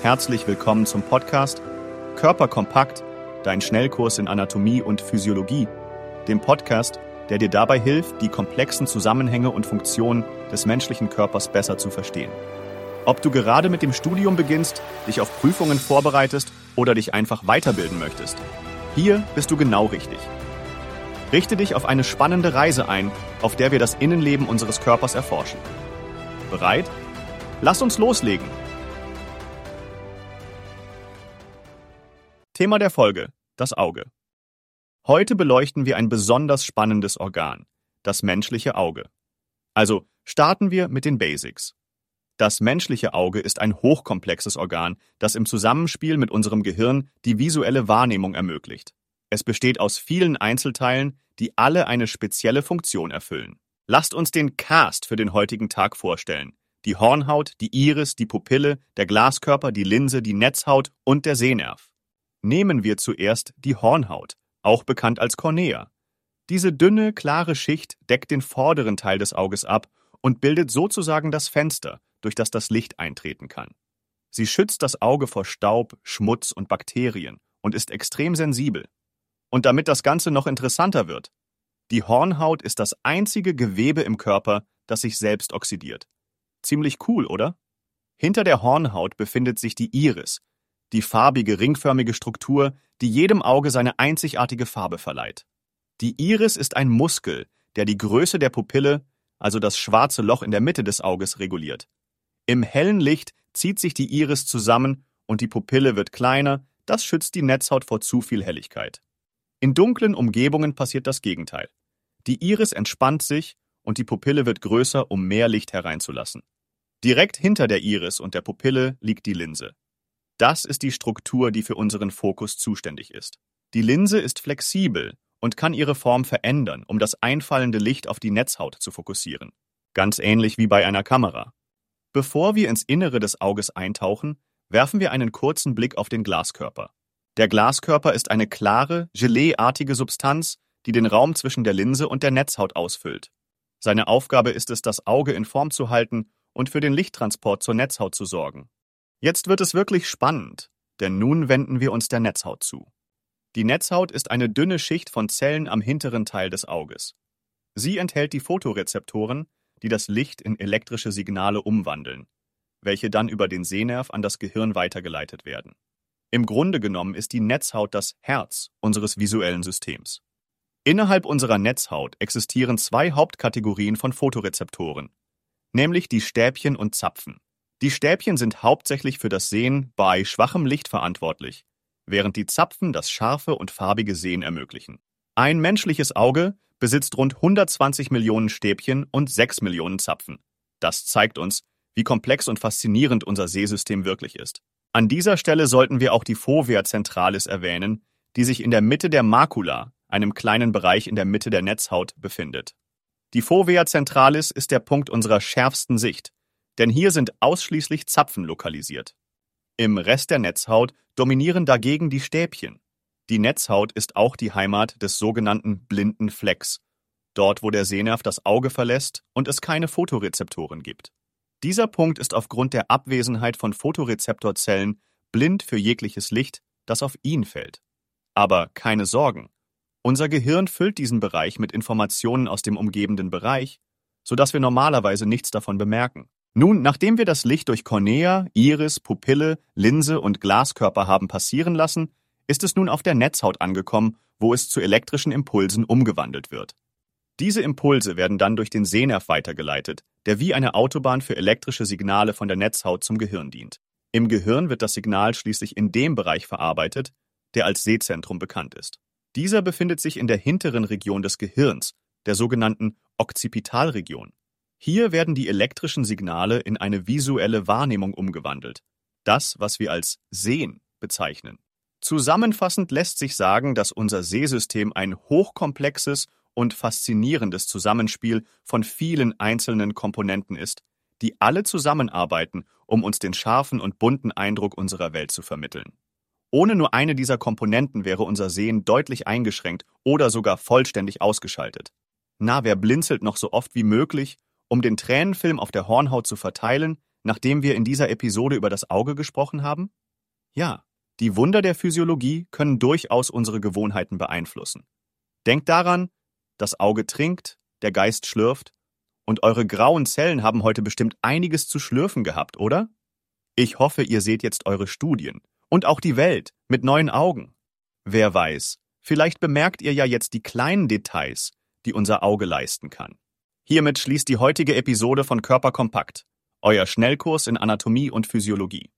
Herzlich willkommen zum Podcast Körper kompakt, dein Schnellkurs in Anatomie und Physiologie, dem Podcast, der dir dabei hilft, die komplexen Zusammenhänge und Funktionen des menschlichen Körpers besser zu verstehen. Ob du gerade mit dem Studium beginnst, dich auf Prüfungen vorbereitest oder dich einfach weiterbilden möchtest, hier bist du genau richtig. Richte dich auf eine spannende Reise ein, auf der wir das Innenleben unseres Körpers erforschen. Bereit? Lass uns loslegen! Thema der Folge: das Auge. Heute beleuchten wir ein besonders spannendes Organ, das menschliche Auge. Also starten wir mit den Basics. Das menschliche Auge ist ein hochkomplexes Organ, das im Zusammenspiel mit unserem Gehirn die visuelle Wahrnehmung ermöglicht. Es besteht aus vielen Einzelteilen, die alle eine spezielle Funktion erfüllen. Lasst uns den Cast für den heutigen Tag vorstellen, die Hornhaut, die Iris, die Pupille, der Glaskörper, die Linse, die Netzhaut und der Sehnerv. Nehmen wir zuerst die Hornhaut, auch bekannt als Cornea. Diese dünne, klare Schicht deckt den vorderen Teil des Auges ab und bildet sozusagen das Fenster, durch das das Licht eintreten kann. Sie schützt das Auge vor Staub, Schmutz und Bakterien und ist extrem sensibel. Und damit das Ganze noch interessanter wird, die Hornhaut ist das einzige Gewebe im Körper, das sich selbst oxidiert. Ziemlich cool, oder? Hinter der Hornhaut befindet sich die Iris, die farbige ringförmige Struktur, die jedem Auge seine einzigartige Farbe verleiht. Die Iris ist ein Muskel, der die Größe der Pupille, also das schwarze Loch in der Mitte des Auges, reguliert. Im hellen Licht zieht sich die Iris zusammen und die Pupille wird kleiner, das schützt die Netzhaut vor zu viel Helligkeit. In dunklen Umgebungen passiert das Gegenteil. Die Iris entspannt sich und die Pupille wird größer, um mehr Licht hereinzulassen. Direkt hinter der Iris und der Pupille liegt die Linse. Das ist die Struktur, die für unseren Fokus zuständig ist. Die Linse ist flexibel und kann ihre Form verändern, um das einfallende Licht auf die Netzhaut zu fokussieren. Ganz ähnlich wie bei einer Kamera. Bevor wir ins Innere des Auges eintauchen, werfen wir einen kurzen Blick auf den Glaskörper. Der Glaskörper ist eine klare, geleeartige Substanz, die den Raum zwischen der Linse und der Netzhaut ausfüllt. Seine Aufgabe ist es, das Auge in Form zu halten und für den Lichttransport zur Netzhaut zu sorgen. Jetzt wird es wirklich spannend, denn nun wenden wir uns der Netzhaut zu. Die Netzhaut ist eine dünne Schicht von Zellen am hinteren Teil des Auges. Sie enthält die Photorezeptoren, die das Licht in elektrische Signale umwandeln, welche dann über den Sehnerv an das Gehirn weitergeleitet werden. Im Grunde genommen ist die Netzhaut das Herz unseres visuellen Systems. Innerhalb unserer Netzhaut existieren zwei Hauptkategorien von Photorezeptoren, nämlich die Stäbchen und Zapfen. Die Stäbchen sind hauptsächlich für das Sehen bei schwachem Licht verantwortlich, während die Zapfen das scharfe und farbige Sehen ermöglichen. Ein menschliches Auge besitzt rund 120 Millionen Stäbchen und 6 Millionen Zapfen. Das zeigt uns, wie komplex und faszinierend unser Sehsystem wirklich ist. An dieser Stelle sollten wir auch die Fovea centralis erwähnen, die sich in der Mitte der Makula, einem kleinen Bereich in der Mitte der Netzhaut, befindet. Die Fovea centralis ist der Punkt unserer schärfsten Sicht, denn hier sind ausschließlich Zapfen lokalisiert. Im Rest der Netzhaut dominieren dagegen die Stäbchen. Die Netzhaut ist auch die Heimat des sogenannten blinden Flecks, dort wo der Sehnerv das Auge verlässt und es keine Photorezeptoren gibt. Dieser Punkt ist aufgrund der Abwesenheit von Photorezeptorzellen blind für jegliches Licht, das auf ihn fällt. Aber keine Sorgen. Unser Gehirn füllt diesen Bereich mit Informationen aus dem umgebenden Bereich, sodass wir normalerweise nichts davon bemerken. Nun, nachdem wir das Licht durch Cornea, Iris, Pupille, Linse und Glaskörper haben passieren lassen, ist es nun auf der Netzhaut angekommen, wo es zu elektrischen Impulsen umgewandelt wird. Diese Impulse werden dann durch den Sehnerv weitergeleitet, der wie eine Autobahn für elektrische Signale von der Netzhaut zum Gehirn dient. Im Gehirn wird das Signal schließlich in dem Bereich verarbeitet, der als Sehzentrum bekannt ist. Dieser befindet sich in der hinteren Region des Gehirns, der sogenannten Okzipitalregion. Hier werden die elektrischen Signale in eine visuelle Wahrnehmung umgewandelt, das, was wir als Sehen bezeichnen. Zusammenfassend lässt sich sagen, dass unser Sehsystem ein hochkomplexes und faszinierendes Zusammenspiel von vielen einzelnen Komponenten ist, die alle zusammenarbeiten, um uns den scharfen und bunten Eindruck unserer Welt zu vermitteln. Ohne nur eine dieser Komponenten wäre unser Sehen deutlich eingeschränkt oder sogar vollständig ausgeschaltet. Na, wer blinzelt noch so oft wie möglich, um den Tränenfilm auf der Hornhaut zu verteilen, nachdem wir in dieser Episode über das Auge gesprochen haben? Ja, die Wunder der Physiologie können durchaus unsere Gewohnheiten beeinflussen. Denkt daran, das Auge trinkt, der Geist schlürft, und eure grauen Zellen haben heute bestimmt einiges zu schlürfen gehabt, oder? Ich hoffe, ihr seht jetzt eure Studien und auch die Welt mit neuen Augen. Wer weiß, vielleicht bemerkt ihr ja jetzt die kleinen Details, die unser Auge leisten kann. Hiermit schließt die heutige Episode von Körper kompakt, euer Schnellkurs in Anatomie und Physiologie.